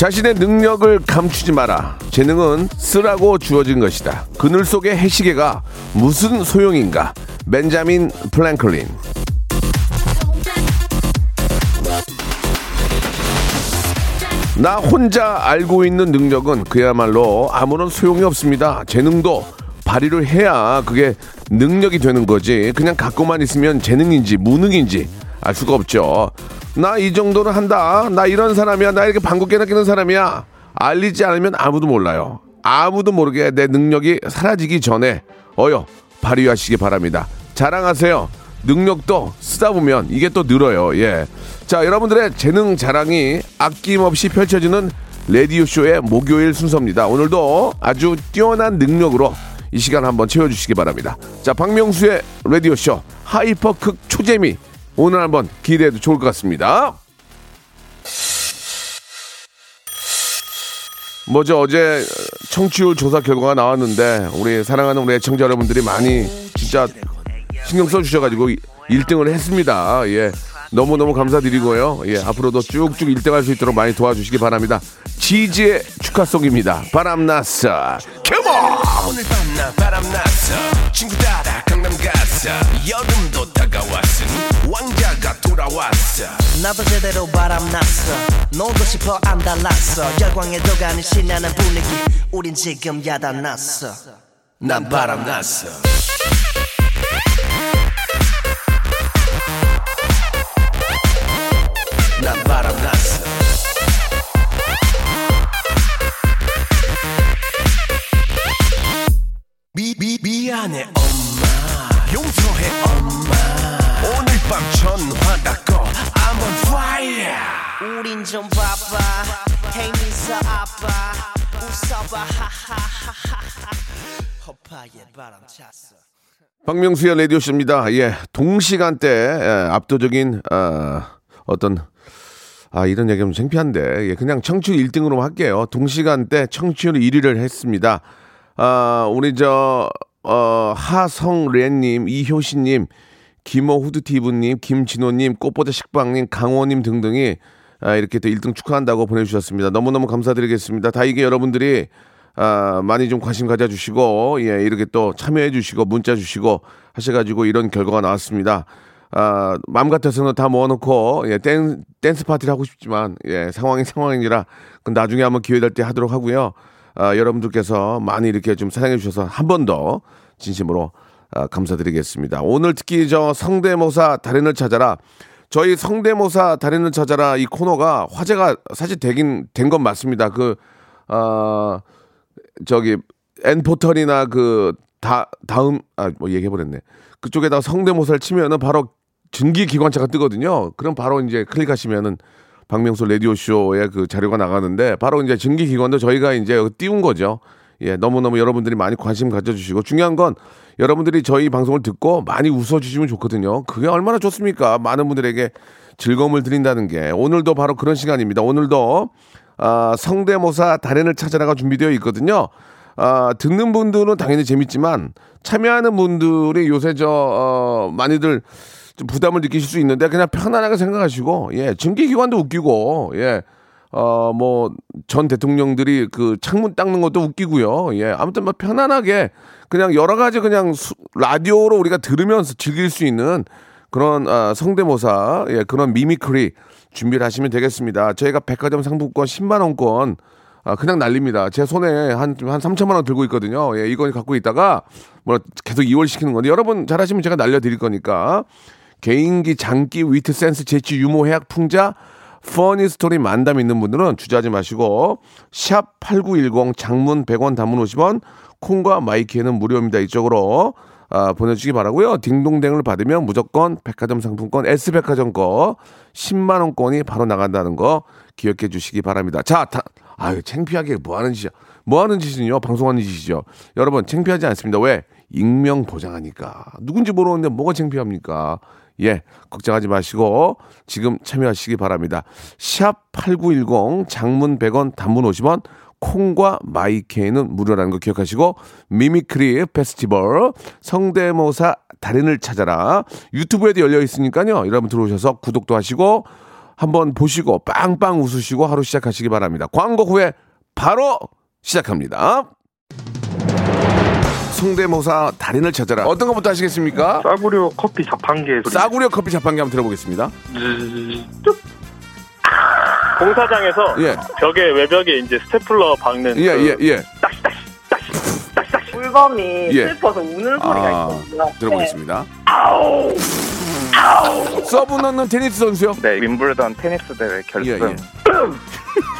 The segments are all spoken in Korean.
자신의 능력을 감추지 마라. 재능은 쓰라고 주어진 것이다. 그늘 속의 해시계가 무슨 소용인가? 벤자민 프랭클린. 나 혼자 알고 있는 능력은 그야말로 아무런 소용이 없습니다. 재능도 발휘를 해야 그게 능력이 되는 거지. 그냥 갖고만 있으면 재능인지 무능인지 알 수가 없죠. 나 이 정도는 한다. 나 이런 사람이야. 나 이렇게 방구 깨나 끼는 사람이야. 알리지 않으면 아무도 몰라요. 아무도 모르게 내 능력이 사라지기 전에 어여 발휘하시기 바랍니다. 자랑하세요. 능력도 쓰다 보면 이게 또 늘어요. 예. 자, 여러분들의 재능 자랑이 아낌없이 펼쳐지는 라디오쇼의 목요일 순서입니다. 오늘도 아주 뛰어난 능력으로 이 시간 한번 채워주시기 바랍니다. 자, 박명수의 라디오쇼 hyper 극 초재미 오늘 한번 기대해도 좋을 것 같습니다. 뭐죠 어제 청취율 조사 결과가 나왔는데 우리 사랑하는 우리 애청자 여러분들이 많이 진짜 신경 써주셔가지고 1등을 했습니다. 예. 너무너무 감사드리고요. 예. 앞으로도 쭉쭉 1등 할 수 있도록 많이 도와주시기 바랍니다. 지지의 축하송입니다. 바람났어. 컴온! 오늘 밤나 바람났어. 친구 따라 강남 갔어. 여름도 왕자가 돌아왔어. 나도 제대로 바람났어 놀고 싶어 안 달랐어 열광에 도 가는 신나는 분위기 우린 지금 야단났어 난 바람났어. 난 바람났어. 미, 미, 미안해 엄마 용서해 엄마 밤 전화 닫고 I'm on fire. 우린 좀 바빠 헤이미서 아빠. 웃어봐. 하하하하하. 허파에 바람 찼어. 박명수의 라디오쇼입니다. 예, 동시간대 예, 압도적인 어, 어떤 아 이런 얘기하면 창피한데 예, 그냥 청취율 1등으로 할게요. 동시간대 청취율 1위를 했습니다. 아 우리 저 어, 하성래님, 이효신님, 김호 후드티브님, 김진호님, 꽃보다 식빵님, 강호님 등등이 아, 이렇게 또 1등 축하한다고 보내주셨습니다. 너무너무 감사드리겠습니다. 다 이게 여러분들이 아, 많이 좀 관심 가져주시고, 예, 이렇게 또 참여해주시고, 문자 주시고 하셔가지고 이런 결과가 나왔습니다. 아, 마음 같아서는 다 모아놓고, 예, 댄, 댄스 파티를 하고 싶지만, 예, 상황이 상황이라, 그 나중에 한번 기회 될 때 하도록 하고요. 아, 여러분들께서 많이 이렇게 좀 사랑해 주셔서 한 번 더 진심으로 아, 감사드리겠습니다. 오늘 특히 저 성대모사 달인을 찾아라. 저희 성대모사 달인을 찾아라 이 코너가 화제가 사실 되긴 된 건 맞습니다. 그, 어, 저기 엔포털이나 그 다 다음 아 뭐 얘기해 버렸네. 그쪽에다가 성대모사를 치면은 바로 증기 기관차가 뜨거든요. 그럼 바로 이제 클릭하시면은 박명수 라디오 쇼의 그 자료가 나가는데 바로 이제 증기 기관도 저희가 이제 띄운 거죠. 예, 너무너무 여러분들이 많이 관심 가져주시고 중요한 건 여러분들이 저희 방송을 듣고 많이 웃어주시면 좋거든요. 그게 얼마나 좋습니까? 많은 분들에게 즐거움을 드린다는 게 오늘도 바로 그런 시간입니다. 오늘도 아, 성대모사 달인을 찾아라가 준비되어 있거든요. 아, 듣는 분들은 당연히 재밌지만 참여하는 분들이 요새 저 어, 많이들 좀 부담을 느끼실 수 있는데 그냥 편안하게 생각하시고 예 증기기관도 웃기고 예. 어, 뭐, 전 대통령들이 그 창문 닦는 것도 웃기고요. 예. 아무튼 뭐 편안하게 그냥 여러 가지 그냥 수, 라디오로 우리가 들으면서 즐길 수 있는 그런 아, 성대모사, 예, 그런 mimicry 준비를 하시면 되겠습니다. 저희가 백화점 상품권 10만원권 아, 그냥 날립니다. 제 손에 한, 한 3천만 원 들고 있거든요. 예, 이거 갖고 있다가 뭐 계속 이월시키는 건데 여러분 잘하시면 제가 날려드릴 거니까 개인기, 장기, 위트, 센스, 재치, 유머, 해학, 풍자, funny 스토리 만담 있는 분들은 주저하지 마시고 샵 8910 장문 100원 단문 50원 콩과 마이키에는 무료입니다. 이쪽으로 아, 보내주시기 바라고요 딩동댕을 받으면 무조건 백화점 상품권 S백화점 거 10만 원권이 바로 나간다는 거 기억해 주시기 바랍니다. 자, 다, 아유 창피하게 뭐 하는 짓이야? 뭐 하는 짓은요? 방송하는 짓이죠. 여러분 창피하지 않습니다. 왜? 익명 보장하니까. 누군지 모르는데 뭐가 창피합니까? 예, 걱정하지 마시고 지금 참여하시기 바랍니다. 샵 8910 장문 100원 단문 50원 콩과 마이케이는 무료라는 거 기억하시고 mimicry 페스티벌 성대모사 달인을 찾아라 유튜브에도 열려 있으니까요. 여러분 들어오셔서 구독도 하시고 한번 보시고 빵빵 웃으시고 하루 시작하시기 바랍니다. 광고 후에 바로 시작합니다. 성대모사 달인을 찾아라. 어떤 것부터 하시겠습니까? 싸구려 커피 자판기 소리. 싸구려 커피 자판기 한번 들어보겠습니다. 공사장에서 예. 벽에 외벽에 이제 스테플러 박는 예, 그 예, 예. 물범이 예. 슬퍼서 우는 소리가 아, 있거든요. 들어보겠습니다. 서브 넣는 테니스 선수요? 네, 윔블던 테니스 대회 결승. 예, 예.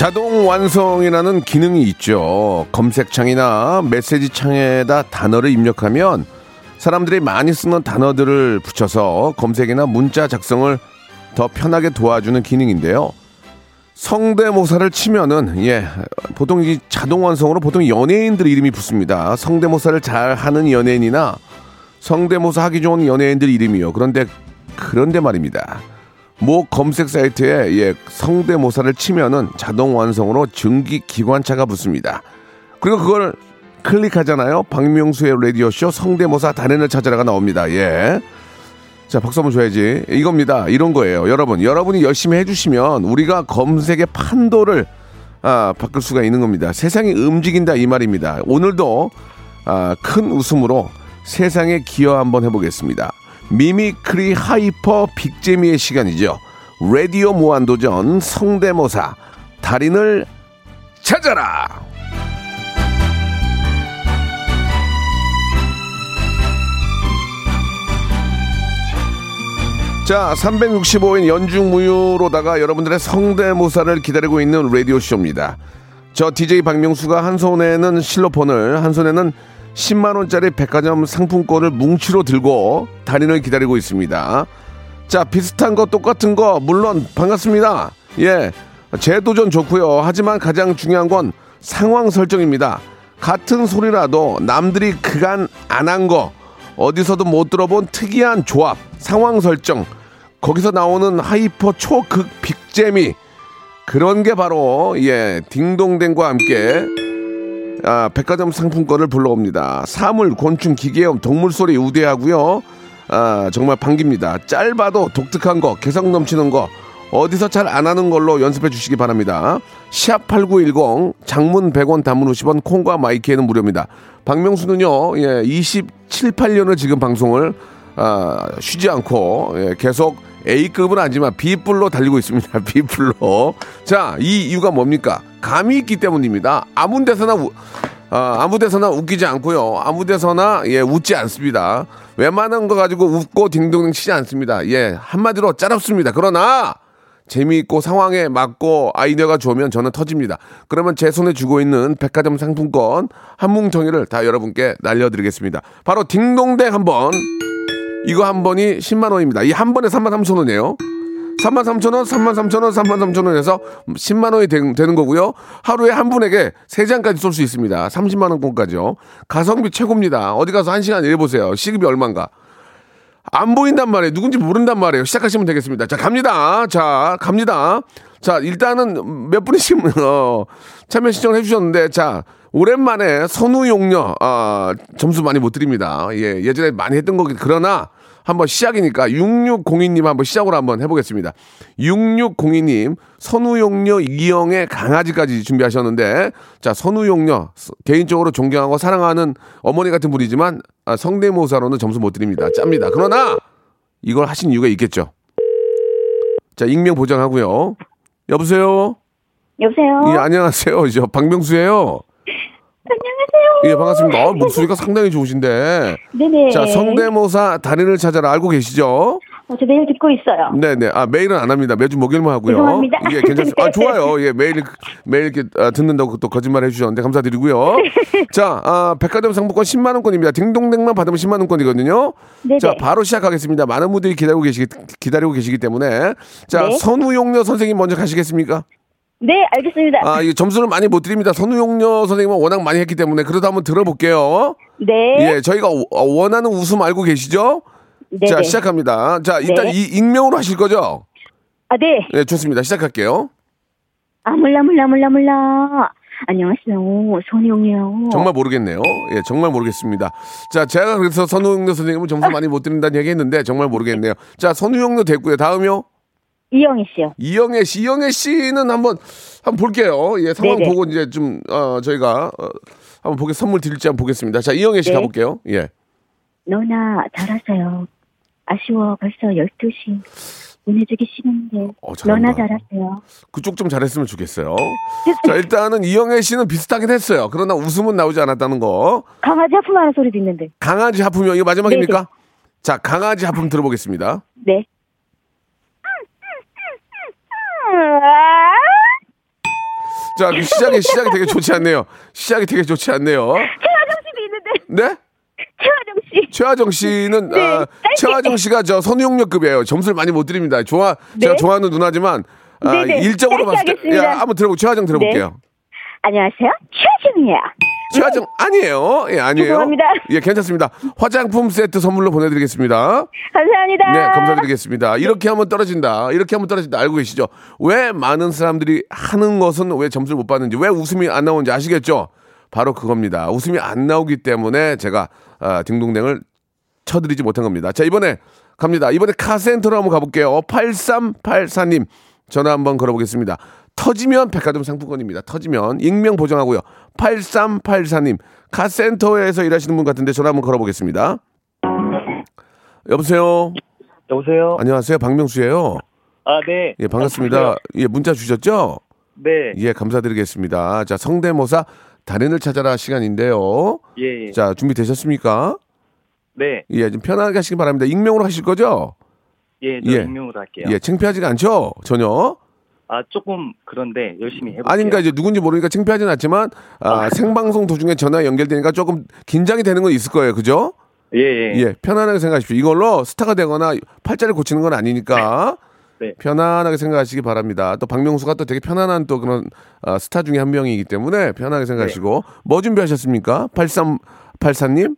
자동 완성이라는 기능이 있죠. 검색창이나 메시지 창에다 단어를 입력하면 사람들이 많이 쓰는 단어들을 붙여서 검색이나 문자 작성을 더 편하게 도와주는 기능인데요. 성대모사를 치면은 예 보통 이 자동 완성으로 보통 연예인들 이름이 붙습니다. 성대모사를 잘 하는 연예인이나 성대모사 하기 좋은 연예인들 이름이요. 그런데 그런데 말입니다. 모 검색 사이트에 예, 성대모사를 치면은 자동 완성으로 증기 기관차가 붙습니다. 그리고 그걸 클릭하잖아요. 박명수의 라디오쇼 성대모사 달인을 찾아라가 나옵니다. 예. 자, 박수 한번 줘야지. 이겁니다. 이런 거예요. 여러분, 여러분이 열심히 해주시면 우리가 검색의 판도를 아, 바꿀 수가 있는 겁니다. 세상이 움직인다 이 말입니다. 오늘도 아, 큰 웃음으로 세상에 기여 한번 해보겠습니다. mimicry hyper big재미의 시간이죠. 라디오 무한도전 성대모사 달인을 찾아라. 자, 365일 연중무휴로다가 여러분들의 성대모사를 기다리고 있는 라디오쇼입니다. 저 DJ 박명수가 한 손에는 실로폰을, 한 손에는 10만 원짜리 백화점 상품권을 뭉치로 들고 달인을 기다리고 있습니다. 자, 비슷한 거, 똑같은 거, 물론 반갑습니다. 예, 재도전 좋고요. 하지만 가장 중요한 건 상황 설정입니다. 같은 소리라도 남들이 그간 안 한 거, 어디서도 못 들어본 특이한 조합, 상황 설정, 거기서 나오는 hyper 초극 big재미, 그런 게 바로, 예, 딩동댕과 함께, 아, 백화점 상품권을 불러옵니다. 사물, 곤충, 기계음, 동물 소리 우대하고요. 아, 정말 반깁니다. 짧아도 독특한 거, 개성 넘치는 거, 어디서 잘 안 하는 걸로 연습해 주시기 바랍니다. 샵8910, 장문 100원, 단문 50원, 콩과 마이키에는 무료입니다. 박명수는요, 예, 27, 8년을 지금 방송을, 아, 쉬지 않고, 예, 계속 A급은 아니지만 B뿔로 달리고 있습니다. B뿔로. 자, 이 이유가 뭡니까? 감이 있기 때문입니다. 아무 데서나, 우- 아, 아무 데서나 웃기지 않고요. 아무 데서나, 예, 웃지 않습니다. 웬만한 거 가지고 웃고 딩동댕 치지 않습니다. 예, 한마디로 짜랍습니다. 그러나, 재미있고 상황에 맞고 아이디어가 좋으면 저는 터집니다. 그러면 제 손에 쥐고 있는 백화점 상품권 한 뭉텅이를 다 여러분께 날려드리겠습니다. 바로 딩동댕 한 번. 이거 한 번이 10만 원입니다. 이 한 번에 3만 3천 원이에요. 3만 3천 원, 3만 3천 원, 3만 3천 원에서 10만 원이 되, 는 거고요. 하루에 한 분에게 세 장까지 쏠 수 있습니다. 30만 원권까지요. 가성비 최고입니다. 어디 가서 한 시간 일해보세요. 시급이 얼마인가. 안 보인단 말이에요. 누군지 모른단 말이에요. 시작하시면 되겠습니다. 자, 갑니다. 자, 갑니다. 자, 일단은 몇 분이씩 어, 참여 신청을 해주셨는데, 자, 오랜만에 선우 용녀, 아, 점수 많이 못 드립니다. 예, 예전에 많이 했던 거기, 그러나, 한번 시작이니까 6602님 한번 시작으로 한번 해보겠습니다. 6602님 선우용녀 이영의 강아지까지 준비하셨는데 자 선우용녀 개인적으로 존경하고 사랑하는 어머니 같은 분이지만 아, 성대모사로는 점수 못 드립니다. 짭니다. 그러나 이걸 하신 이유가 있겠죠. 자 익명 보장하고요. 여보세요. 여보세요. 예 안녕하세요. 저 박명수예요. 안녕하세요. 예 반갑습니다. 어, 목소리가 상당히 좋으신데. 네네. 자 성대모사 달인을 찾아라 알고 계시죠? 어, 저 매일 듣고 있어요. 네네. 아, 매일은 안 합니다. 매주 목요일만 하고요. 죄송합니다. 예, 괜찮습니다. 아, 좋아요. 예, 매일, 매일 이렇게 아, 듣는다고 또 거짓말 해주셨는데 감사드리고요. 자, 아, 백화점 상품권 10만원권입니다. 딩동댕만 받으면 10만원권이거든요. 네네. 자, 바로 시작하겠습니다. 많은 분들이 기다리고 계시기, 기다리고 계시기 때문에. 자, 네. 선우용녀 선생님 먼저 가시겠습니까? 네, 알겠습니다. 아, 이 점수를 많이 못 드립니다. 선우용녀 선생님은 워낙 많이 했기 때문에. 그러다 한번 들어볼게요. 네. 예, 저희가 워- 원하는 웃음 알고 계시죠? 네네. 자, 시작합니다. 자, 일단 네. 이 익명으로 하실 거죠? 아, 네. 네, 좋습니다. 시작할게요. 아, 몰라, 몰라, 몰라, 몰라. 안녕하세요. 손용이에요. 정말 모르겠네요. 예, 정말 모르겠습니다. 자, 제가 그래서 선우용료 선생님은 점수 많이 못 드린다는 얘기 했는데 정말 모르겠네요. 자, 선우용료 됐고요. 다음이요. 이영애 씨요. 이영애 씨. 이영애 씨는 한번, 한번 볼게요. 예, 상황 네네. 보고 이제 좀, 어, 저희가, 어, 한번 보게, 선물 드릴지 한번 보겠습니다. 자, 이영애 씨 네. 가볼게요. 예. 너나 잘하세요. 아쉬워. 벌써 12시. 보내주기 싫은데. 어. 너나 잘하세요. 그쪽 좀 잘했으면 좋겠어요. 자, 일단은 이영애 씨는 비슷하긴 했어요. 그러나 웃음은 나오지 않았다는 거. 강아지 하품하는 소리도 있는데. 강아지 하품이요. 이거 마지막입니까? 자, 강아지 하품 들어보겠습니다. 네. 자, 그 시작이, 시작이 되게 좋지 않네요. 시작이 되게 좋지 않네요. 최하정 씨도 있는데. 네? 최하정 씨. 최하정 씨는 네, 아. 최하정 씨가 저 선우용역급이에요. 점수를 많이 못 드립니다. 좋아 제가 네. 좋아하는 누나지만 아, 네, 네. 일적으로 봤을 때 하겠습니다. 네. 야, 한번 들어보 최하정 들어볼게요. 안녕하세요. 최하정이에요. 최하정 아니에요. 예, 아니에요. 죄송합니다. 예, 괜찮습니다. 화장품 세트 선물로 보내 드리겠습니다. 감사합니다. 네, 감사드리겠습니다. 이렇게 하면 떨어진다. 이렇게 하면 떨어진다. 알고 계시죠? 왜 많은 사람들이 하는 것은 왜 점수를 못 받는지, 왜 웃음이 안 나오는지 아시겠죠? 바로 그겁니다. 웃음이 안 나오기 때문에 제가 아, 딩동댕을 쳐드리지 못한 겁니다. 자, 이번에 갑니다. 이번에 카센터로 한번 가볼게요. 8384님 전화 한번 걸어보겠습니다. 터지면 백화점 상품권입니다. 터지면 익명 보장하고요. 8384님 카센터에서 일하시는 분 같은데 전화 한번 걸어보겠습니다. 여보세요. 여보세요? 안녕하세요. 박명수예요. 아, 네. 예, 반갑습니다. 예, 문자 주셨죠? 네. 예, 감사드리겠습니다. 자, 성대모사 달인을 찾아라 시간인데요. 예, 예. 자, 준비 되셨습니까? 네. 예, 좀 편하게 하시기 바랍니다. 익명으로 하실 거죠? 예, 저 예. 익명으로 할게요. 예, 창피하지가 않죠? 전혀. 아, 조금 그런데 열심히 해볼게요. 아닌가 이제 누군지 모르니까 창피하진 않지만 아, 생방송 도중에 전화 연결되니까 조금 긴장이 되는 건 있을 거예요. 그죠? 예, 예. 예, 편안하게 생각하십시오. 이걸로 스타가 되거나 팔자를 고치는 건 아니니까 네. 편안하게 생각하시기 바랍니다. 또 박명수가 또 되게 편안한 또 그런 아, 스타 중에 한 명이기 때문에 편하게 생각하시고 네. 뭐 준비하셨습니까? 8384님?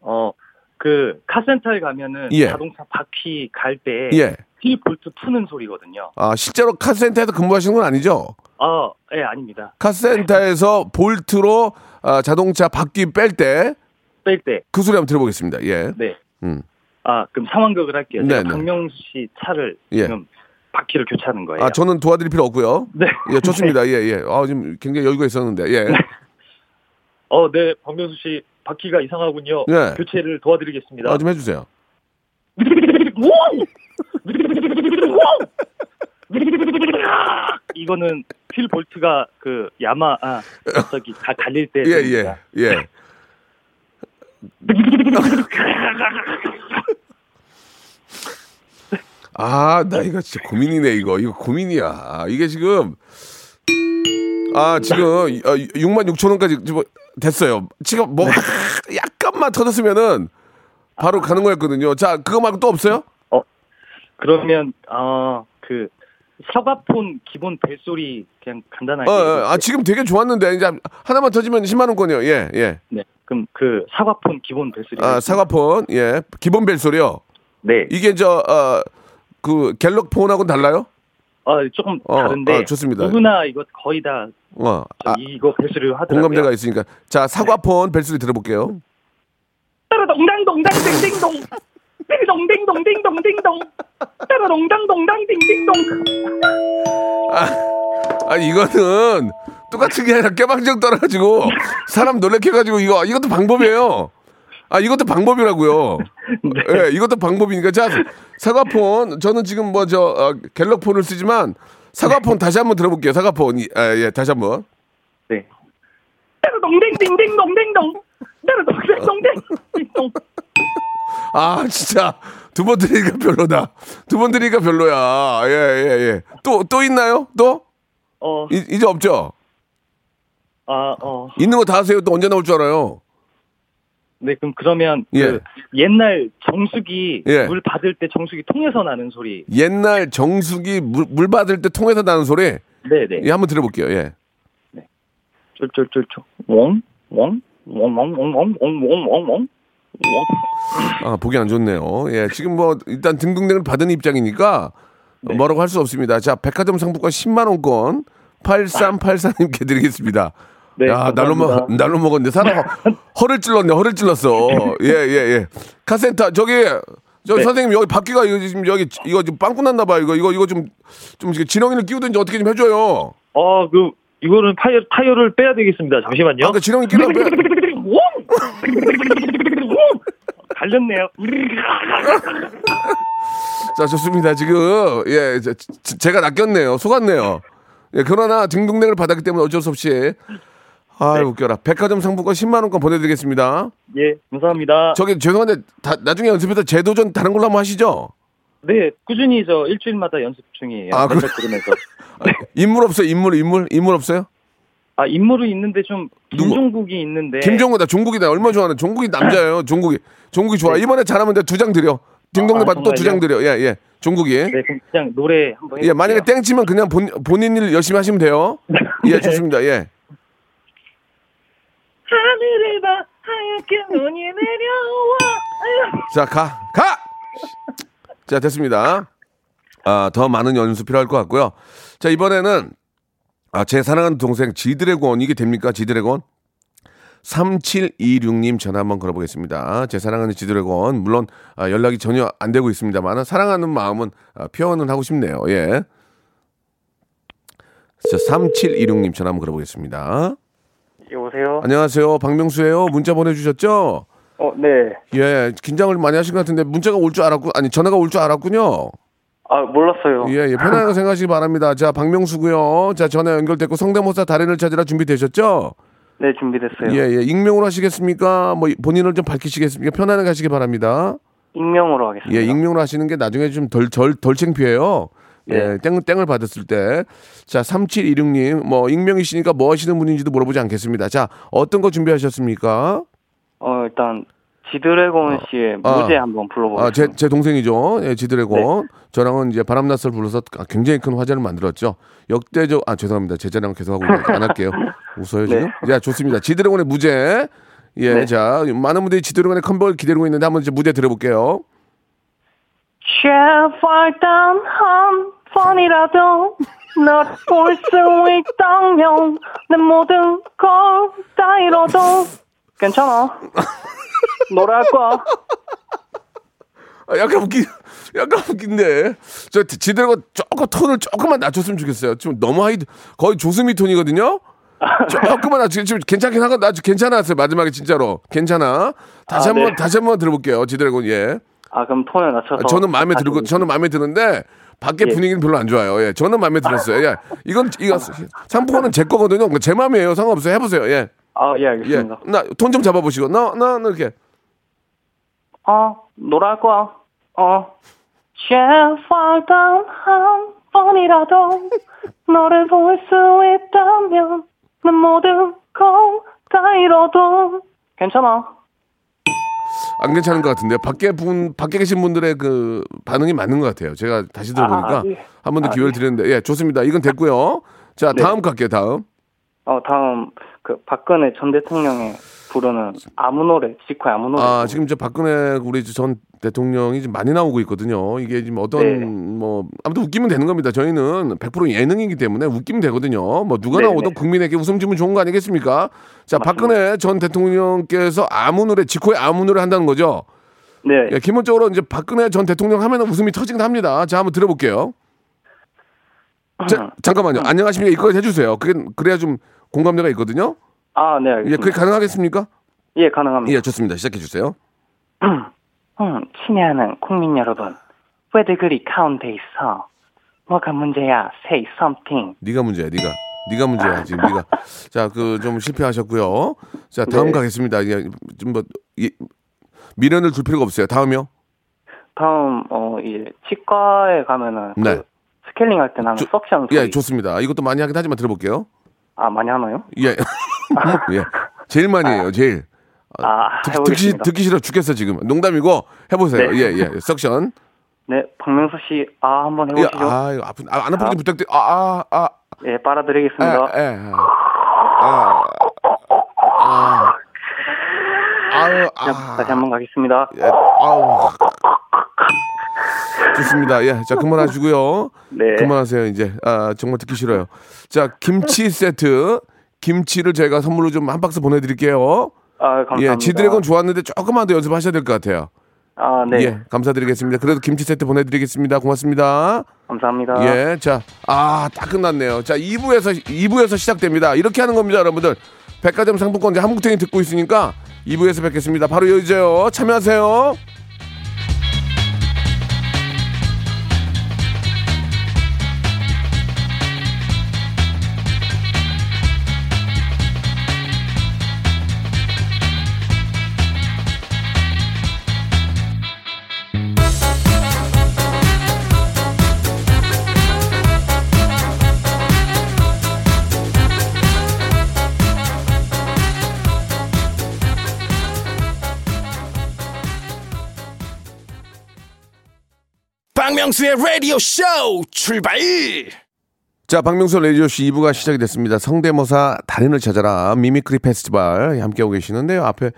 어, 그 카센터에 가면은 예. 자동차 바퀴 갈때 예. 휠 볼트 푸는 소리거든요. 아, 실제로 카센터에서 근무하시는 건 아니죠? 아, 예, 아닙니다. 카센터에서 볼트로 아, 자동차 바퀴 뺄때그뺄 때. 소리 한번 들어보겠습니다. 예. 네. 음. 아, 그럼 상황극을 할게요. 네, 제가 네. 박명수 씨 차를 예. 지금 바퀴를 교체하는 거예요. 아, 저는 도와드릴 필요 없고요. 네. 예, 좋습니다. 예, 예. 아, 지금 굉장히 여유가 있었는데. 예. 어, 네, 박명수 씨 바퀴가 이상하군요. 예. 교체를 도와드리겠습니다. 아, 좀 해주세요. 이거는 휠 볼트가 그 야마 아 저기 다 달릴 때 예. 예, 예. 아, 나 이거 진짜 고민이네, 이거. 이거 고민이야. 아, 이게 지금, 아, 지금, 어, 6만 6천 원까지 됐어요. 지금 뭐, 약간만 터졌으면은 바로 가는 거였거든요. 자, 그거 말고 또 없어요? 그러면 어그 사과폰 기본 벨소리 그냥 간단하게. 어, 어, 아, 지금 되게 좋았는데, 이제 하나만 터지면 10만 원권이요. 예, 예. 네. 그럼 그 사과폰 기본 벨소리. 아, 사과폰, 예. 기본 벨소리요. 네. 이게 저, 어, 그, 갤럭 폰하고는 달라요? 어 조금 어, 다른데. 어, 좋습니다. 누구나 이거 거의 다 어, 아, 이거 벨소리를 하더라고요. 공감대가 있으니까. 자, 사과폰 벨소리 들어볼게요. 따라동당동당 딩딩동. 띵동띵동띵동띵동. 따라동당동당 딩딩동. 아, 이거는 똑같은 게 아니라 깨방정 떨어가지고 사람 놀래켜가지고 이거, 이것도 방법이에요. 아, 이것도 방법이라고요. 예, 이것도 방법이니까. 자, 사과폰. 저는 지금 뭐, 저, 어, 갤럭폰을 쓰지만 사과폰 다시 한번 들어볼게요. 사과폰. 이- 아, 예, 다시 한 번. 네. 따라동댕딩딩동댕동. 따라동댕동댕딩동. 아, 진짜. 두 번 들으니까 별로다. 두 번 들으니까 별로야. 예, 예, 예. 또, 또 있나요? 또? 어, 이, 이제 없죠? 아, 어. 있는 거 다 하세요. 또 언제 나올 줄 알아요? 네, 그럼 그러면 예. 그 옛날 정수기 예. 물 받을 때 정수기 통해서 나는 소리. 옛날 정수기 물, 물 받을 때 통해서 나는 소리. 네, 네. 예, 한번 들어볼게요. 예. 쫄쫄쫄쫄. 웡, 웡, 웡, 웡, 웡, 웡, 웡, 웡, 웡, 웡. 아, 보기 안 좋네요. 예, 지금 뭐, 일단 등등등을 받은 입장이니까 뭐라고 할 수 없습니다. 자, 백화점 상품권 10만 원권 8384님께 드리겠습니다. 네, 야, 날로 먹. 날로 먹었는데 사람 허- 허를 찔렀네, 허를 찔렀어. 예, 예, 예. 카센터, 저기, 저 네. 선생님, 여기 바퀴가 이거 지금 여기, 이거 좀 빵꾸 났나봐요. 이거, 이거, 이거 좀, 좀 이렇게 지렁이를 끼우든지 어떻게 좀 해줘요. 어, 그, 이거는 타이어, 타이어를 빼야 되겠습니다. 잠시만요. 아까 지렁이 끼우면 빼. 갈렸네요. 자, 좋습니다. 지금, 예, 저, 지- 제가 낚였네요. 속았네요. 예, 그러나 등등등을 받았기 때문에 어쩔 수 없이. 아, 네. 웃겨라. 백화점 상품권 10만 원권 보내드리겠습니다. 예, 감사합니다. 저기, 죄송한데, 다- 나중에 연습해서 재도전 다른 걸로 한번 하시죠? 네, 꾸준히 저 일주일마다 연습 중이에요. 아, 그래? 들으면서. 인물 없어요? 인물, 인물? 인물 없어요? 아, 인물은 있는데 좀 누구? 김종국이 있는데. 김종국이다. 종국이다. 얼마 좋아하는 종국이 남자예요. 종국이. 종국이 좋아. 이번에 잘하면 돼. 두 장 드려. 딩동네 아, 받고 또두 장? 드려. 예, 예. 종국이. 네, 그냥 노래 한번 해. 예, 만약에 땡 치면 그냥 본, 본인 일 열심히 하시면 돼요. 예, 네. 좋습니다. 예. 하늘을 봐 하얗게 눈이 내려와. 자, 가, 가! 자, 됐습니다. 아, 더 많은 연습 필요할 것 같고요. 자, 이번에는, 아, 제 사랑하는 동생 지드래곤, 이게 됩니까? 지드래곤? 3726님 전화 한번 걸어보겠습니다. 제 사랑하는 지드래곤, 물론, 아, 연락이 전혀 안 되고 있습니다만, 사랑하는 마음은 아, 표현은 하고 싶네요. 예. 자, 3726님 전화 한번 걸어보겠습니다. 여보세요? 안녕하세요. 박명수예요 문자 보내주셨죠? 어, 네. 예, 긴장을 많이 하신 것 같은데 문자가 올 줄 알았고 아니 전화가 올 줄 알았군요. 아, 몰랐어요. 예, 예, 편안하게 생각하시기 바랍니다. 자, 박명수고요. 자, 전화 연결됐고 성대모사 달인을 찾으라 준비되셨죠? 네, 준비됐어요. 예, 예, 익명으로 하시겠습니까? 뭐 본인을 좀 밝히시겠습니까? 편안하게 하시기 바랍니다. 익명으로 하겠습니다. 예, 익명으로 하시는 게 나중에 좀 덜 덜 덜 창피해요. 예, 네. 땡 땡을 받았을 때. 자, 3726님, 뭐 익명이시니까 뭐 하시는 분인지도 물어보지 않겠습니다. 자, 어떤 거 준비하셨습니까? 어, 일단 지드래곤 씨의 아. 무제 한번 불러보겠습니다. 아, 제, 제 동생이죠. 예, 지드래곤. 저랑은 이제 바람났을 불러서 굉장히 큰 화제를 만들었죠. 역대적, 아, 죄송합니다. 제 자랑 계속 하고 있는데 안 할게요. 웃어요, 지금? 자, 좋습니다. 지드래곤의 무제. 예, 네. 자, 많은 분들이 지드래곤의 컴백을 기다리고 있는데 한번 이제 무대 들어볼게요. 제발 단 한 번이라도 널 볼 수 있다면 내 모든 걸 다 잃어도 괜찮아. 노래할 거야. 아, 약간 웃기, 약간 웃긴데. 저 지드래곤 조금 톤을 조금만 낮췄으면 좋겠어요. 좀 너무 하이, 거의 조스미 톤이거든요? 조금만 낮추, 지금 괜찮긴 하고, 나 괜찮았어요. 마지막에 진짜로. 괜찮아. 다시 아, 한 번, 네. 다시 한번 들어볼게요. 지드래곤, 예. 아, 그럼 톤을 낮춰서. 아, 저는 마음에 들고 저는 마음에 드는데 밖에 예. 분위기는 별로 안 좋아요. 예, 저는 마음에 들었어요. 예, 이건 이거 상품권은 제 거거든요. 제 마음이에요. 상관없어요. 해보세요. 예, 아, 예, 예. 알겠습니다. 나톤 좀 잡아보시고 나 나 나, 이렇게 어, 거야. 어, 제발 단한 번이라도 너를 볼 수 있다면 내 모든 걸다 잃어도 괜찮아. 안 괜찮은 것 같은데요. 밖에 분 밖에 계신 분들의 그 반응이 맞는 것 같아요. 제가 다시 들어보니까 아, 예. 한번더 아, 기회를 네. 드렸는데 예 좋습니다. 이건 됐고요. 자 네. 다음 갈게요. 다음. 어, 다음, 그, 박근혜 전 대통령의 부르는 아무 노래, 지코의 아무 노래. 아 지금 저 박근혜 우리 전 대통령이 지금 많이 나오고 있거든요. 이게 지금 어떤 네. 뭐 아무튼 웃기면 되는 겁니다. 저희는 100% 예능이기 때문에 웃기면 되거든요. 뭐 누가 네, 나오든 네. 국민에게 웃음 주면 좋은 거 아니겠습니까? 자 맞습니다. 박근혜 전 대통령께서 아무 노래 지코의 아무 노래 한다는 거죠. 네. 예, 기본적으로 이제 박근혜 전 대통령 하면 웃음이 터지긴 합니다. 자 한번 들어볼게요. 자, 잠깐만요. 안녕하십니까 이거 해주세요. 그게 그래야 좀 공감대가 있거든요. 아, 네, 예, 알겠습니다. 그게 가능하겠습니까? 예, 가능합니다. 예, 좋습니다. 시작해 주세요. 음, 친애하는 국민 여러분, 왜들 그리 가운데 있어? 뭐가 문제야? Say something. 네가 문제야, 네가. 네가 문제야 지금 네가. 자, 그 좀 실패하셨고요. 자, 다음 네. 가겠습니다. 예, 좀뭐 미련을 둘 필요가 없어요. 다음이요. 다음, 어, 이제, 치과에 가면은, 그 네. 스케일링 할 때 나는 조- 석션. 예, 좋습니다. 이것도 많이 하긴 하지만 들어볼게요. 아, 많이 하나요? 예, 예, 제일 많이 해요, 제일. 아, 듣, 듣기, 싫- 해보겠습니다. 듣기 싫어 죽겠어 지금. 농담이고 해보세요. 네. 예, 예. 석션. 네, 박명수 씨, 아, 한번 예, 해보시죠. 아, 이거 아픈, 아, 안 아프게 부탁드려. 아, 아, 아. 예, 빨아드리겠습니다. 예, 예. 아, 아, 아유, 자, 아, 다시 한번 가겠습니다. 예, 아우. 좋습니다. 예, 자 그만하시고요. 네. 그만하세요 이제. 아 정말 듣기 싫어요. 자 김치 세트, 김치를 저희가 선물로 좀 한 박스 보내드릴게요. 아, 감사합니다. 예, 지드래곤 좋았는데 조금만 더 연습하셔야 될 것 같아요. 아, 네. 예, 감사드리겠습니다. 그래도 김치 세트 보내드리겠습니다. 고맙습니다. 감사합니다. 예, 자, 아, 딱 끝났네요. 자, 2부에서, 2부에서 시작됩니다. 이렇게 하는 겁니다, 여러분들. 백화점 상품권 이제 한국탱이 듣고 있으니까 2부에서 뵙겠습니다. 바로 여기죠. 참여하세요. 박명수의 라디오 쇼 출발! 자, 박명수 라디오쇼 2부가 시작이 됐습니다. 성대모사 달인을 찾아라 mimicry 페스티벌 함께하고 계시는데요. 앞에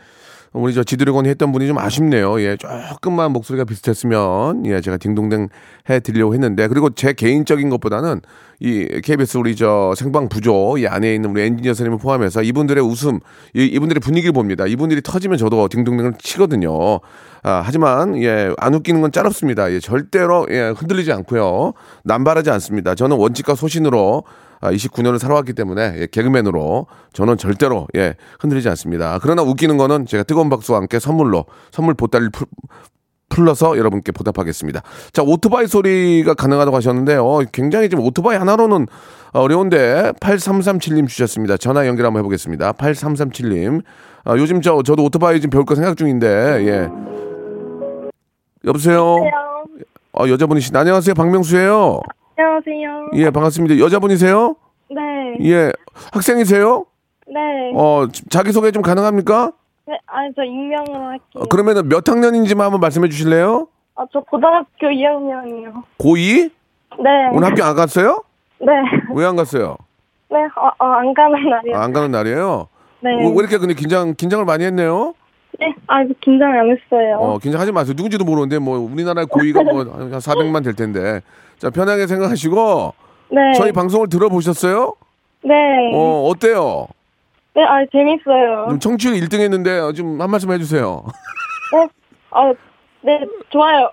우리 저 지드래곤이 했던 분이 좀 아쉽네요. 예, 조금만 목소리가 비슷했으면 예, 제가 딩동댕 해 드리려고 했는데 그리고 제 개인적인 것보다는 이 KBS 우리 저 생방 부조 이 안에 있는 우리 엔지니어 선생님을 포함해서 이분들의 웃음, 이, 이분들의 분위기를 봅니다. 이분들이 터지면 저도 딩동댕을 치거든요. 아, 하지만 예, 안 웃기는 건 짜릅습니다. 예, 절대로 예, 흔들리지 않고요. 남발하지 않습니다. 저는 원칙과 소신으로 아, 29년을 살아왔기 때문에 예, 개그맨으로 저는 절대로 예, 흔들리지 않습니다. 그러나 웃기는 거는 제가 뜨거운 박수와 함께 선물로 선물 보따리를 풀, 풀러서 여러분께 보답하겠습니다. 자, 오토바이 소리가 가능하다고 하셨는데, 어, 굉장히 지금 오토바이 하나로는 어려운데, 8337님 주셨습니다. 전화 연결 한번 해보겠습니다. 8337님. 아, 요즘 저, 저도 오토바이 좀 배울 거 생각 중인데, 예. 여보세요? 어, 여자분이시, 안녕하세요. 박명수예요 안녕하세요. 예, 반갑습니다. 여자분이세요? 네. 예. 학생이세요? 네. 어, 자기 소개 좀 가능합니까? 네. 아, 저 익명으로 할게요. 어, 그러면은 몇 학년인지만 한번 말씀해 주실래요? 아, 저 고등학교 2학년이요. 고2? 네. 오늘 학교 안 갔어요? 네. 왜 안 갔어요? 네. 어, 어, 안 가는 날이요. 아, 안 가는 날이에요? 네. 왜, 왜 이렇게 근데 긴장, 긴장을 많이 했네요? 네. 아, 저 긴장 안 했어요. 어, 긴장하지 마세요. 누군지도 모르는데, 뭐, 우리나라 의 고위가 뭐, 한 400만 될 텐데. 자, 편하게 생각하시고, 네. 저희 방송을 들어보셨어요? 네. 어, 어때요? 네. 아, 재밌어요. 좀 청취율 1등 했는데, 좀 한 말씀 해주세요. 네. 어, 네. 좋아요.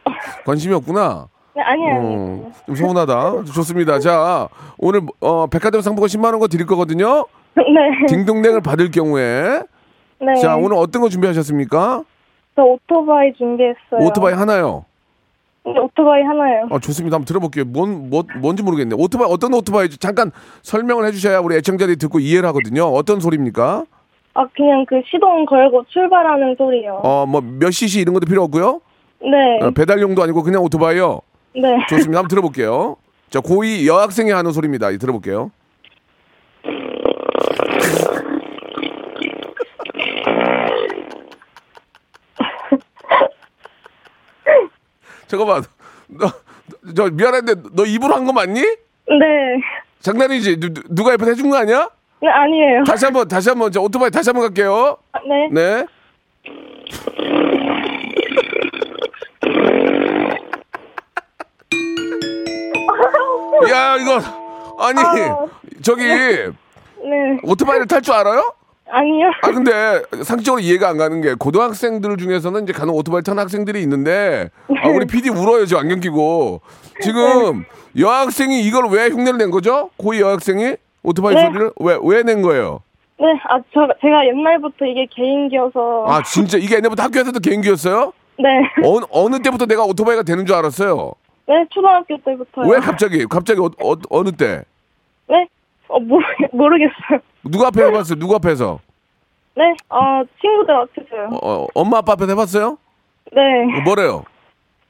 관심이 없구나. 네. 아니에요. 어, 좀 서운하다. 좋습니다. 자, 오늘, 어, 백화점 상품권 10만 원 거 드릴 거거든요? 네. 딩동댕을 받을 경우에. 네. 자, 오늘 어떤 거 준비하셨습니까? 저 오토바이 준비했어요. 오토바이 하나요? 네, 오토바이 하나요. 아, 좋습니다. 한번 들어볼게요. 뭔, 뭐, 뭔지 모르겠네. 오토바이, 어떤 오토바이, 잠깐 설명을 해주셔야 우리 애청자들이 듣고 이해를 하거든요. 어떤 소리입니까? 아, 그냥 그 시동 걸고 출발하는 소리요. 어, 뭐, 몇 cc 이런 것도 필요 없고요. 네. 어, 배달용도 아니고 그냥 오토바이요. 네. 좋습니다. 한번 들어볼게요. 자, 고2 여학생이 하는 소리입니다. 이 들어볼게요. 잠깐만. 너, 저 미안한데 너 입으로 한 거 맞니? 네. 장난이지? 누, 누- 누가 옆에서 해준 거 아니야? 네, 아니에요. 다시 한번 다시 한번 저 오토바이 다시 한번 갈게요. 아, 네. 네. 야 이거 아니 저기 네. 오토바이를 탈 줄 알아요? 아니요. 아 근데 상식적으로 이해가 안 가는 게 고등학생들 중에서는 이제 간혹 오토바이 타는 학생들이 있는데 아 우리 PD 울어요 저 안경 끼고 지금 여학생이 이걸 왜 흉내를 낸 거죠? 고2 여학생이 오토바이 네. 소리를 왜 왜 낸 거예요? 네, 아, 저, 제가 옛날부터 이게 개인기여서. 아 진짜 이게 옛날부터 학교에서도 개인기였어요? 네. 어느 어느 때부터 내가 오토바이가 되는 줄 알았어요? 네, 초등학교 때부터요. 왜 갑자기 갑자기 어, 어, 어느 때 네? 어, 모르, 모르겠어요. 누구 앞에 해봤어요? 누구 앞에서? 네, 어, 친구들 앞에서요. 어, 어, 엄마 아빠 앞에서 해봤어요? 네. 어, 뭐래요?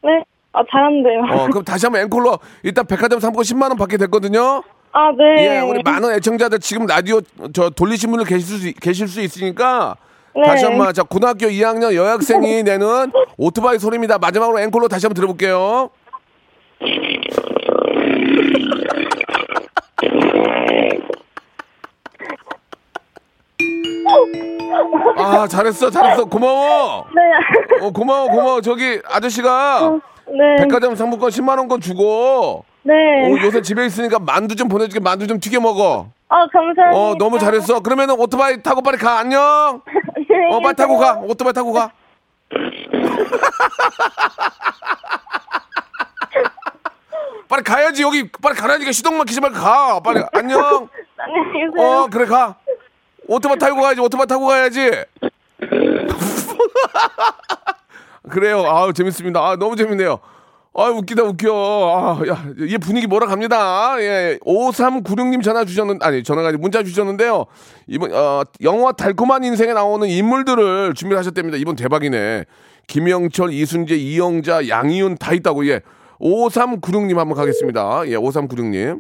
네. 아, 잘한대요. 어 그럼 다시 한번 앵콜로 일단 백화점 상품 10만 원 받게 됐거든요. 아, 네. 예, 우리 많은 애청자들 지금 라디오 저 돌리신 분들 계실 수 계실 수 있으니까 네. 다시 한번 자 고등학교 2학년 여학생이 내는 오토바이 소리입니다. 마지막으로 앵콜로 다시 한번 들어볼게요. 아 잘했어 잘했어. 고마워. 네. 어 고마워 고마워. 저기 아저씨가 네. 백화점 상품권 10만 원권 주고. 네. 어, 요새 집에 있으니까 만두 좀 보내줄게. 만두 좀 튀겨 먹어. 아, 감사합니다. 어 너무 잘했어. 그러면은 오토바이 타고 빨리 가. 안녕. 네. 어 빨리 타고 가. 오토바이 타고 가 빨리 가야지. 여기 빨리 가라니까 시동 막히지 말고 가. 빨리 안녕. 안녕히 계세요. 어 그래 가. 오토바이 타고 가야지. 오토바이 타고 가야지. 그래요. 아우 재밌습니다. 아 너무 재밌네요. 아 웃기다 웃겨. 아야이 분위기 뭐라 갑니다. 예 5396님 전화 주셨는 아니 전화가 아니고 문자 주셨는데요. 이번 어 영화 달콤한 인생에 나오는 인물들을 준비하셨답니다. 이번 대박이네. 김영철 이순재 이영자 양희윤 다 있다고. 예 5396님 한번 가겠습니다 예 5396님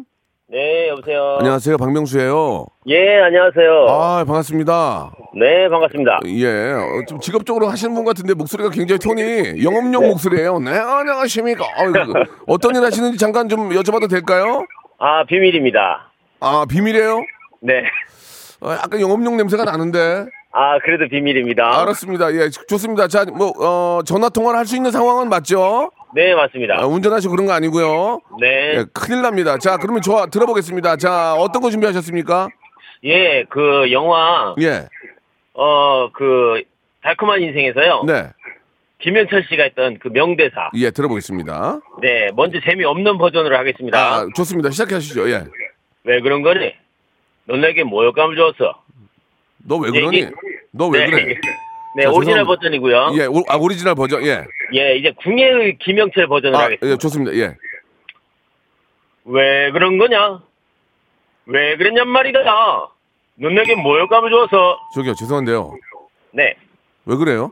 네, 여보세요. 안녕하세요 박명수예요 예, 안녕하세요. 아 반갑습니다 네, 반갑습니다. 예, 어, 좀 직업적으로 하시는 분 같은데 목소리가 굉장히 톤이 영업용 목소리예요. 네, 안녕하십니까. 어, 그, 어떤 일 하시는지 잠깐 좀 여쭤봐도 될까요? 아, 비밀입니다. 아, 비밀이에요? 네. 어, 약간 영업용 냄새가 나는데. 아, 그래도 비밀입니다. 알았습니다. 예, 좋습니다. 자, 뭐, 어, 전화 통화를 할 수 있는 상황은 맞죠? 네, 맞습니다. 아, 운전하시고 그런 거 아니고요. 네. 예, 큰일 납니다. 자, 그러면 좋아, 들어보겠습니다. 자, 어떤 거 준비하셨습니까? 예, 그 영화 예, 어, 그 달콤한 인생에서요. 네, 김영철 씨가 했던 그 명대사. 예, 들어보겠습니다. 네, 먼저 재미없는 버전으로 하겠습니다. 아, 좋습니다. 시작하시죠. 예. 왜 그런 거니? 넌 내게 모욕감을 줬어. 너 왜 그러니? 네, 너왜 네. 그래? 네, 자, 오리지널 죄송합니다. 버전이고요. 예, 오, 아, 오리지널 버전, 예. 예, 이제 궁예의 김영철 버전을 아, 하겠습니다. 예, 좋습니다. 예. 왜 그런 거냐? 왜 그랬냔 말이다. 넌 내게 모욕감을 줘서. 저기요, 죄송한데요. 네. 왜 그래요?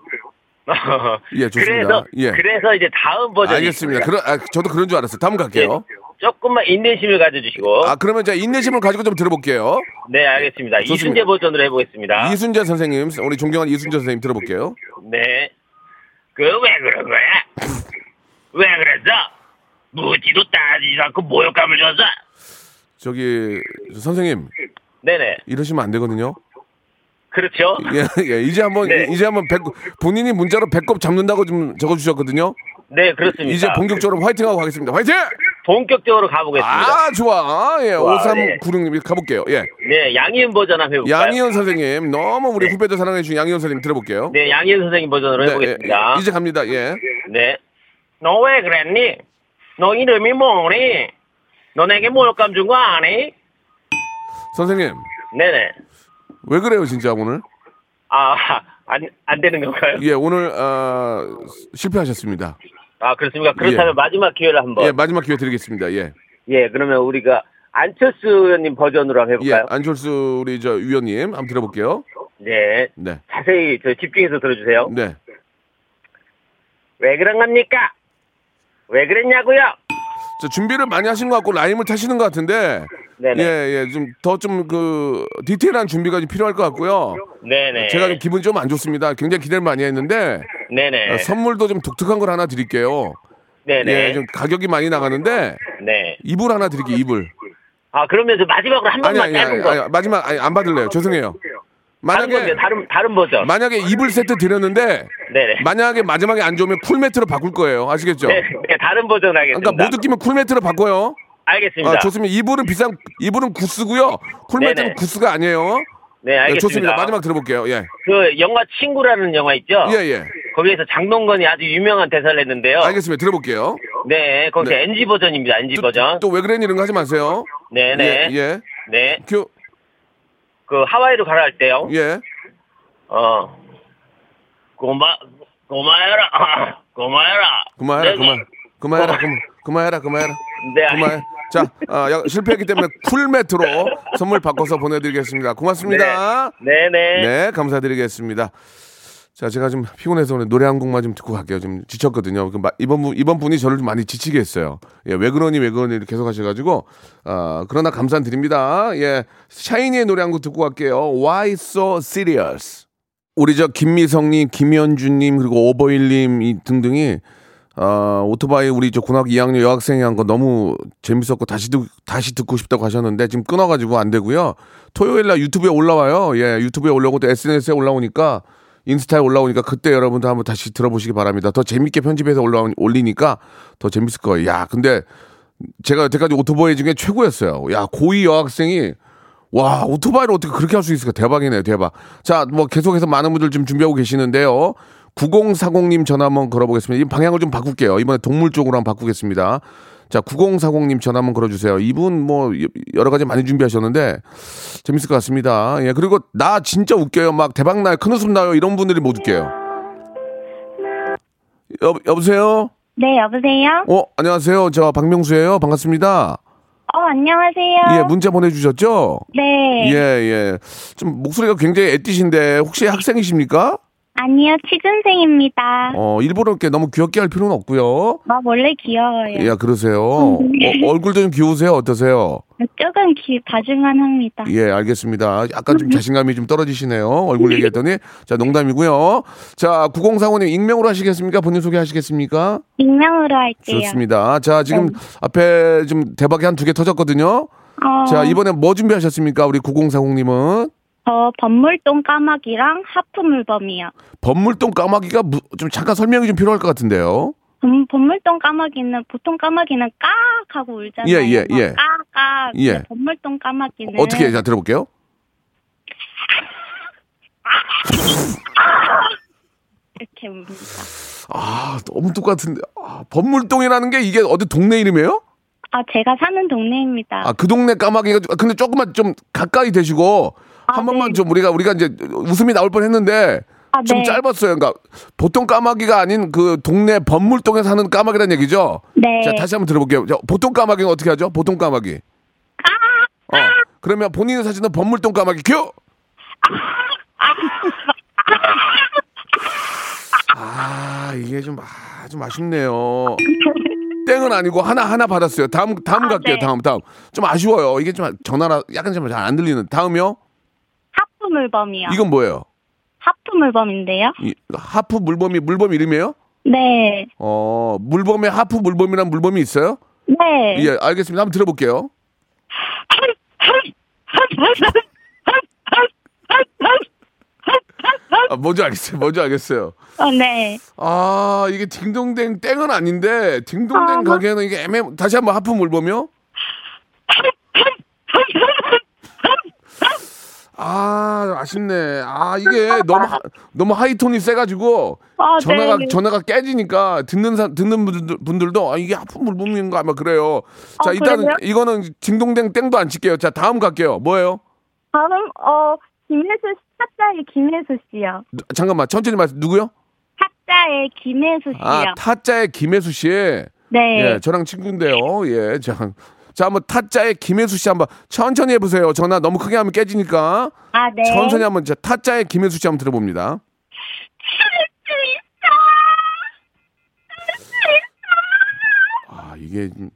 예, 좋습니다. 그래서 예. 그래서 이제 다음 버전이 알겠습니다. 그러, 아, 저도 그런 줄 알았어요. 다음 갈게요. 조금만 인내심을 가져주시고. 아, 그러면 제가 인내심을 가지고 좀 들어볼게요. 네, 알겠습니다. 좋습니다. 이순재 버전으로 해보겠습니다. 이순재 선생님, 우리 존경하는 이순재 선생님 들어볼게요. 네. 그 왜 그런 거야? 왜 그랬어? 묻지도 따지지도 않고 모욕감을 줬어? 저기, 선생님, 네네. 이러시면 안 되거든요. 그렇죠? 예, 예, 이제 한번, 네. 이제 한번 배, 본인이 문자로 배꼽 잡는다고 좀 적어주셨거든요. 네, 그렇습니다. 이제 본격적으로 화이팅하고 가겠습니다. 화이팅! 본격적으로 가보겠습니다. 아, 좋아. 예, 좋아, 5396님 가볼게요. 예. 네, 양희은 버전 한번 해볼까요? 양희연 선생님, 너무 우리 후배들 사랑해주신 양희연 선생님 들어볼게요. 네, 양희은 선생님 버전으로 네, 해보겠습니다. 예, 이제 갑니다. 예. 네. 너 왜 그랬니? 너 이름이 뭐니? 너 내게 모욕감 준 거 아니? 선생님, 네네. 왜 그래요, 진짜 오늘? 아, 안, 안 되는 건가요? 예, 오늘, 아, 실패하셨습니다. 아, 그렇습니까? 그렇다면 예. 마지막 기회를 한번. 예, 마지막 기회 드리겠습니다. 예. 예, 그러면 우리가 안철수 의원님 버전으로 한번 예, 해볼까요? 안철수 우리 저 위원님 한번 들어볼게요. 네. 네. 자세히 저 집중해서 들어주세요. 네. 왜 그런 겁니까? 왜 그랬냐고요? 저 준비를 많이 하신 것 같고 라임을 타시는 것 같은데 네네. 예, 예, 좀 더 좀 그 디테일한 준비가 좀 필요할 것 같고요. 네네. 제가 좀 기분이 좀 안 좋습니다. 굉장히 기대를 많이 했는데 네네. 어, 선물도 좀 독특한 걸 하나 드릴게요. 네네. 예, 좀 가격이 많이 나가는데 네. 이불 하나 드릴게요. 이불. 아 그러면 저 마지막으로 한 아니 번만 아니 짧은 아니, 거. 마지막 아니 안 받을래요. 죄송해요. 다른 만약에 다른 다른 버전. 만약에 이불 세트 드렸는데 네네. 만약에 마지막에 안 좋으면 cool 매트로 바꿀 거예요. 아시겠죠? 네, 네, 다른 버전 하겠습니다. 그러니까 못 느끼면 cool 매트로 바꿔요. 알겠습니다. 아, 좋습니다. 이불은 비싼 이불은 goose고요. 네네. goose가 아니에요. 네, 네, 알겠습니다. 좋습니다. 마지막 들어볼게요. 예. 그 영화 친구라는 영화 있죠? 예, 예. 거기에서 장동건이 아주 유명한 대사를 했는데요. 알겠습니다. 들어볼게요. 네, 거기서 네. NG 버전입니다. NG 버전. 또 왜 그랬니 이런 거 하지 마세요. 네, 네. 예, 예. 네. 큐. 그 하와이로 가라 할 때요. 예. 어. 고마 고마해라. 고마해라. 그만해라, 네, 그만. 그만해라, 그만. 그만해라, 그만해라. 네, 알- 그만. 자, 아, 야, 실패했기 때문에 쿨매트로 선물 바꿔서 보내드리겠습니다. 고맙습니다. 네, 네. 네, 감사드리겠습니다. 자, 제가 좀 피곤해서 오늘 노래 한 곡만 좀 듣고 갈게요. 좀 지쳤거든요. 그 마- 이번 분, 이번 분이 저를 좀 많이 지치게 했어요. 예, 왜 그러니, 왜 그러니, 계속 하셔가지고, 아, 그러나 감사드립니다. 예, 샤이니의 노래 한 곡 듣고 갈게요. Why So Serious? 우리 저 김미성님, 김현주님, 그리고 오버일님 이 등등이 아, 오토바이 우리 저 고등학교 2학년 여학생이 한 거 너무 재밌었고 다시 듣, 다시 듣고 싶다고 하셨는데 지금 끊어가지고 안 되고요. 토요일 날 유튜브에 올라와요. 예, 유튜브에 올라오고 또 SNS에 올라오니까 인스타에 올라오니까 그때 여러분들 한번 다시 들어보시기 바랍니다. 더 재밌게 편집해서 올라 올리니까 더 재밌을 거예요. 야, 근데 제가 여태까지 오토바이 중에 최고였어요. 야, 고2 여학생이 와, 오토바이를 어떻게 그렇게 할 수 있을까? 대박이네요, 대박. 자, 뭐 계속해서 많은 분들 지금 준비하고 계시는데요. 9040님 전화 한번 걸어보겠습니다. 이 방향을 좀 바꿀게요. 이번에 동물 쪽으로 한번 바꾸겠습니다. 자, 9040님 전화 한번 걸어주세요. 이분 뭐 여러 가지 많이 준비하셨는데 재밌을 것 같습니다. 예, 그리고 나 진짜 웃겨요. 막 대박 나요. 큰 웃음 나요. 이런 분들이 못 웃겨요. 여, 여보세요? 네, 여보세요? 어, 안녕하세요. 저 박명수예요. 반갑습니다. 어, 안녕하세요. 예, 문자 보내주셨죠? 네. 예, 예. 좀 목소리가 굉장히 애띠신데 혹시 학생이십니까? 아니요, 취준생입니다. 어, 일부러 이렇게 너무 귀엽게 할 필요는 없고요. 막 원래 귀여워요. 예, 그러세요. 어, 얼굴도 좀 귀우세요. 어떠세요? 조금 귀, 봐줄만 합니다. 예, 알겠습니다. 약간 좀 자신감이 좀 떨어지시네요. 얼굴 얘기했더니. 자, 농담이고요. 자, 9045님 익명으로 하시겠습니까? 본인 소개하시겠습니까? 익명으로 할게요. 좋습니다. 자, 지금 앞에 좀 대박이 한 두 개 터졌거든요. 어, 자, 이번에 뭐 준비하셨습니까? 우리 9040님은. 저 번물동 까마귀랑 하프물범이요. 법물동 까마귀가 무- 좀 잠깐 설명이 좀 필요할 것 같은데요. 음, 번물동 까마귀는 보통 까마귀는 깍 하고 울잖아요. 예, 예, 예. 깍깍. 예. 근데 번물동 까마귀는 어떻게 해? 자, 들어볼게요. 이렇게 웁니다. 아, 너무 똑같은데. 아, 법물동이라는 게 이게 어디 동네 이름이에요? 아, 제가 사는 동네입니다. 아, 그 동네 까마귀가 좀- 근데 조금만 좀 가까이 되시고 한 번만 좀 우리가 우리가 이제 웃음이 나올 뻔했는데 아, 좀 네. 짧았어요. 그러니까 보통 까마귀가 아닌 그 동네 법물동에 사는 까마귀란 얘기죠. 네. 자, 다시 한번 들어볼게요. 자, 보통 까마귀는 어떻게 하죠? 보통 까마귀. 어. 그러면 본인이 사시는 법물동 까마귀 큐. 아, 이게 좀, 아, 좀 아쉽네요. 땡은 아니고 하나 하나 받았어요. 다음 다음 갈게요. 네. 다음 다음. 좀 아쉬워요. 이게 좀 전화라 약간 좀 잘 안 들리는. 다음이요? 하프 물범이요. 이건 뭐예요? 하프 물범인데요? 이 하프 물범이 물범 이름이에요? 네. 어, 물범에 하프 물범이란 물범이 있어요? 네. 예, 알겠습니다. 한번 들어볼게요. 아, 뭔지 알겠어요. 뭔지 알겠어요. 어, 네. 아, 이게 딩동댕 땡은 아닌데 딩동댕 가게는 이게 애매. 다시 한번 하프 물범이 요? 아, 아쉽네. 아, 이게 너무 하, 너무 하이톤이 세가지고 아, 전화가 네. 전화가 깨지니까 듣는 사, 듣는 분들, 분들도 아, 이게 하프 물범인가 아마 그래요. 자, 아, 일단은 그래요? 이거는 딩동댕 땡도 안 칠게요. 자, 다음 갈게요. 뭐예요? 다음, 어, 김혜수, 씨, 타짜의 김혜수 씨요. 잠깐만, 천천히 말씀. 누구요? 타짜의 김혜수 씨요. 아, 타짜의 김혜수 씨. 네. 예, 저랑 친구인데요. 예, 자, 자, 한번 타짜의 김혜수 씨 한번 천천히 해보세요. 전화 너무 크게 하면 깨지니까. 아, 네. 천천히 한번 자, 타짜의 김혜수 씨 한번 들어봅니다. 아, 이게 좀-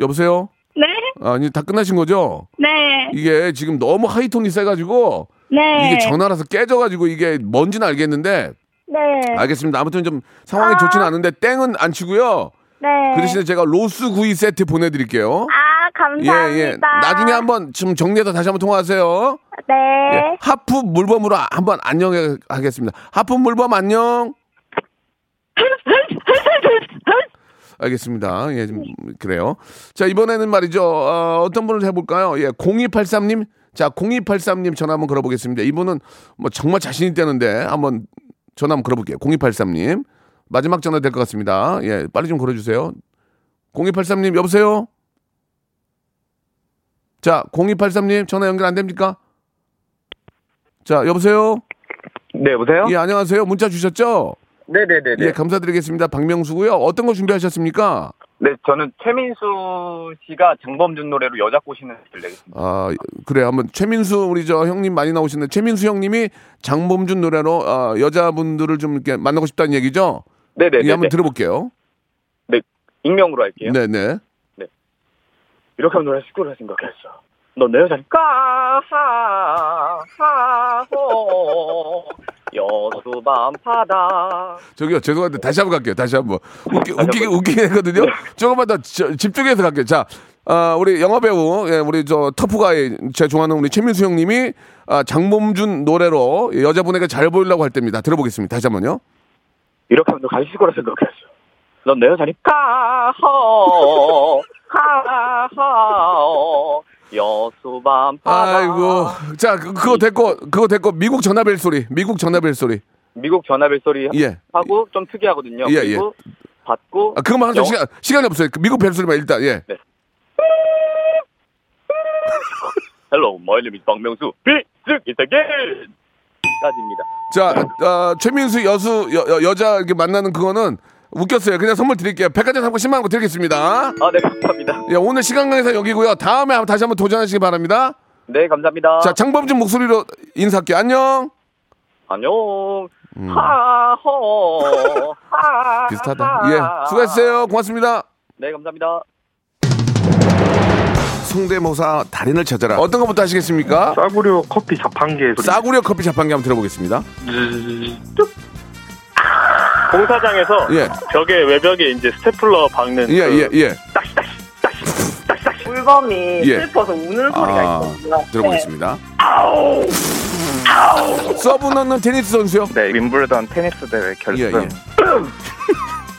여보세요? 네, 아니 다 끝나신 거죠? 네, 이게 지금 너무 하이톤이 세가지고 네. 이게 전화라서 깨져가지고 이게 뭔지는 알겠는데 네. 알겠습니다. 아무튼 좀 상황이 좋지는 않은데 땡은 안 치고요. 네. 그 대신에 제가 로스 구이 세트 보내드릴게요. 아, 감사합니다. 예, 예. 나중에 한번 좀 정리해서 다시 한번 통화하세요. 네. 예. 하프 물범으로 한번 안녕하겠습니다. 하프 물범 안녕. 알겠습니다. 예, 좀 그래요. 자, 이번에는 말이죠. 어, 떤 분을 해볼까요? 예, 0283님. 자, 0283님 전화 한번 걸어보겠습니다. 이분은 뭐 정말 자신 있다는데 한번 전화 한번 걸어볼게요. 0283님. 마지막 전화 될 것 같습니다. 예, 빨리 좀 걸어주세요. 0283님, 여보세요? 자, 0283님 전화 연결 안 됩니까? 자, 여보세요? 네, 여보세요? 예, 안녕하세요. 문자 주셨죠? 네네네네. 예, 감사드리겠습니다. 박명수고요. 어떤 거 준비하셨습니까? 네, 저는 최민수 씨가 장범준 노래로 여자 꼬시는 을 내겠습니다. 아, 그래. 한번 최민수 우리 저 형님 많이 나오시는데 최민수 형님이 장범준 노래로 어, 여자분들을 좀 이렇게 만나고 싶다는 얘기죠? 네네네. 예, 한번 들어볼게요. 네, 익명으로 할게요. 네, 네. 이렇게 하면 노래 식구를 생각했어. 넌내 여자니 까 하하호 여수밤 바다 저기요, 죄송한데 다시 한번 갈게요. 다시 한번. 웃기, 웃기게, 웃기게 했거든요. 조금만 더 저- 집중해서 갈게요. 자, 아, 우리 영화배우, 예, 우리 저 터프가이, 제 좋아하는 우리 최민수 형님이 아, 장범준 노래로 여자분에게 잘 보이려고 할 때입니다. 들어보겠습니다. 다시 한 번요. 이렇게 하면 너 가실 거라 생각했어. 넌 내 여자니까 호 하하호 여수밤 바다 아이고. 자, 그, 그거 됐고, 그거 됐고, 미국 전화벨 소리. 미국 전화벨 소리. 미국 전화벨 소리 예. 하고 좀 특이하거든요. 예, 그리고 받고 아, 그것만 하죠. 영- 시간, 시간이 없어요. 그 미국 벨 소리만 일단, 예. Hello, my name is 박명수. 빅즉 is again. 까지입니다. 자, 어, 최민수 여수, 여, 여, 여자 이렇게 만나는 그거는 웃겼어요. 그냥 선물 드릴게요. 백화점 상품 10만 원 드리겠습니다. 아, 네, 감사합니다. 예, 오늘 시간 강에서 여기고요. 다음에 한번 다시 한번 도전하시기 바랍니다. 네, 감사합니다. 자, 장범준 목소리로 인사할게요. 안녕. 안녕. 하호. 하. 음. 비슷하다. 예, 수고했어요. 고맙습니다. 네, 감사합니다. 성대모사 달인을 찾아라. 어떤 것부터 하시겠습니까? 싸구려 커피 자판기에 싸구려 커피 자판기 한번 들어보겠습니다. 공사장에서 예. 벽에 외벽에 이제 스테플러 박는 예, 그 예, 예. 물범이 예. 슬퍼서 우는 소리가 아, 있거든요. 들어보겠습니다. 서브 넣는 테니스 선수요? 네, 윔블던 테니스 대회 결승. 예, 예.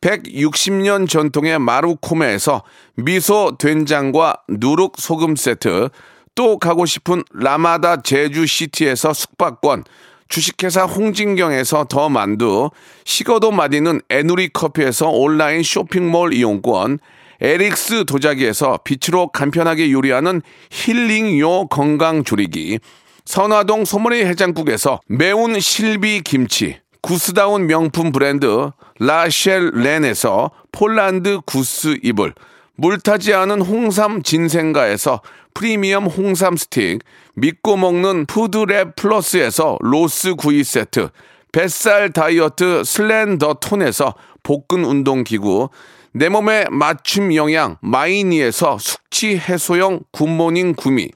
160년 전통의 마루코메에서 미소 된장과 누룩 소금 세트, 또 가고 싶은 라마다 제주시티에서 숙박권, 주식회사 홍진경에서 더 만두, 식어도 맛있는 에누리 커피에서 온라인 쇼핑몰 이용권, 에릭스 도자기에서 빛으로 간편하게 요리하는 힐링요 건강 조리기, 선화동 소머리 해장국에서 매운 실비 김치, 구스다운 명품 브랜드 라셸 렌에서 폴란드 구스 이불, 물타지 않은 홍삼 진생가에서 프리미엄 홍삼 스틱, 믿고 먹는 푸드랩 플러스에서 로스 구이 세트, 뱃살 다이어트 슬렌더 톤에서 복근 운동 기구, 내 몸에 맞춤 영양 마이니에서 숙취 해소용 굿모닝 구미,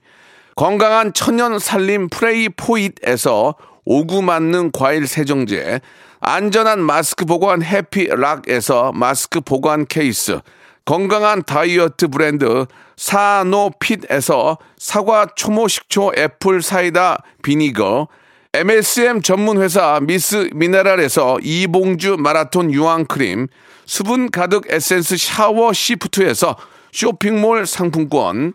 건강한 천연 살림 프레이 포잇에서 오구 맞는 과일 세정제, 안전한 마스크 보관 해피락에서 마스크 보관 케이스, 건강한 다이어트 브랜드 사노핏에서 사과 초모 식초 애플 사이다 비니거, MSM 전문 회사 미스 미네랄에서 이봉주 마라톤 유황 크림, 수분 가득 에센스 샤워 시프트에서 쇼핑몰 상품권,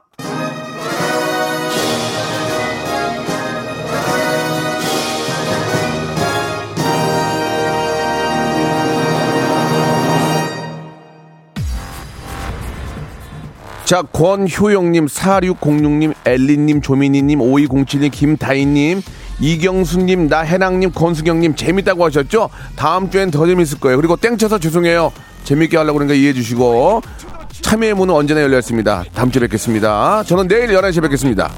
자, 권효영님, 4606님, 엘리님, 조민희님, 5207님, 김다희님, 이경수님, 나해랑님, 권수경님, 재밌다고 하셨죠? 다음 주엔 더 재밌을 거예요. 그리고 땡쳐서 죄송해요. 재밌게 하려고 그러니까 이해해 주시고. 참여의 문은 언제나 열려 있습니다. 다음 주에 뵙겠습니다. 저는 내일 11시에 뵙겠습니다.